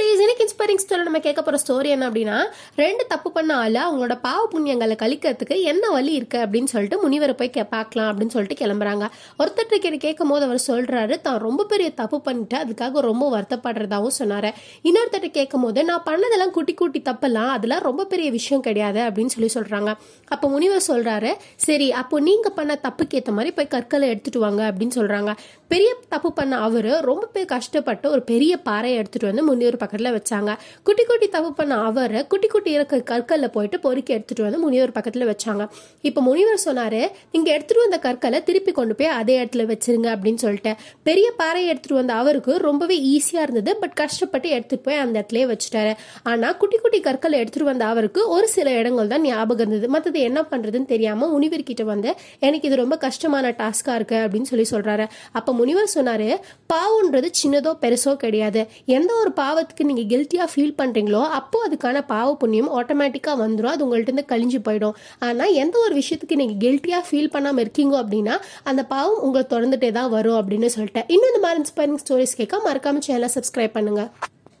ನೋಡಿ குட்டீஸ் இன்னைக்கு இன்ஸ்பைரிங் ஸ்டோரி நம்ம கேட்க போகிற ஸ்டோரி என்ன அப்படின்னா ரெண்டு தப்பு பண்ண ஆளு அவங்களோட பாவ புண்ணியங்களை கழிக்கிறதுக்கு என்ன வழி இருக்கு அப்படின்னு சொல்லிட்டு முனிவரை போய் கே- பார்க்கலாம் அப்படின்னு சொல்லிட்டு கிளம்புறாங்க. ஒருத்தர் கிட்ட கேட்கும் போது அவர் சொல்றாரு தான் ரொம்ப பெரிய தப்பு பண்ணிட்டு அதுக்காக ரொம்ப வருத்தப்படுறதாகவும் சொன்னார். இன்னொருத்தர் கேட்கும் போது நான் பண்ணதெல்லாம் குட்டி குட்டி தப்பெல்லாம் அதெல்லாம் ரொம்ப பெரிய விஷயம் கிடையாது அப்படின்னு சொல்லி சொல்றாங்க. அப்போ முனிவர் சொல்றாரு சரி அப்போ நீங்க பண்ண தப்புக்கு ஏற்ற மாதிரி போய் கற்களை எடுத்துட்டு வாங்க அப்படின்னு சொல்றாங்க. பெரிய தப்பு பண்ண அவரு ரொம்ப பெரிய கஷ்டப்பட்டு ஒரு பெரிய பாறையை எடுத்துட்டு வந்து முனிவர் பக்கத்தில் வச்சாங்க. குட்டி குட்டி தப்பு பண்ண அவரை குட்டி குட்டி இருக்க கற்களில் போயிட்டு பொறுக்கி எடுத்துட்டு வந்து முனிவர் பக்கத்தில் வச்சாங்க. இப்போ முனிவர் சொன்னாரு நீங்கள் எடுத்துட்டு வந்த கற்களை திருப்பி கொண்டு போய் அதே இடத்துல வச்சிருங்க அப்படின்னு சொல்லிட்டு பெரிய பாறையை எடுத்துட்டு வந்த அவருக்கு ரொம்பவே ஈஸியாக இருந்தது பட் கஷ்டப்பட்டு எடுத்துட்டு போய் அந்த இடத்துலயே வச்சுட்டாரு. ஆனால் குட்டி குட்டி கற்களை எடுத்துட்டு வந்த அவருக்கு ஒரு சில இடங்கள் தான் ஞாபகம் இருந்தது. மற்றது என்ன பண்ணுறதுன்னு தெரியாமல் முனிவர் கிட்ட வந்து எனக்கு இது ரொம்ப கஷ்டமான டாஸ்காக இருக்கு அப்படின்னு சொல்லி சொல்கிறாரு அப்போ முனிவர் சொன்னாரு பாவன்றது சின்னதோ பெருசோ கிடையாது. எந்த ஒரு பாவத்துக்கு நீங்க கில்ட்டியாக ஃபீல் பண்றீங்களோ அப்போ அதுக்கான பாவ புண்ணியம் ஆட்டோமேட்டிக்காக வந்துடும் அது உங்கள்கிட்ட இருந்து கழிஞ்சு போயிடும். ஆனா எந்த ஒரு விஷயத்துக்கு நீங்க கில்ட்டியாக ஃபீல் பண்ணாமல் இருக்கீங்க அப்படின்னா அந்த பாவம் உங்களை தொடர்ந்துட்டே தான் வரும் அப்படின்னு சொல்லிட்டேன். இன்னும் இந்த மாதிரி இன்ஸ்பைரிங் ஸ்டோரிஸ் கேட்க மறக்காம சேனலை சப்ஸ்கிரைப் பண்ணுங்க.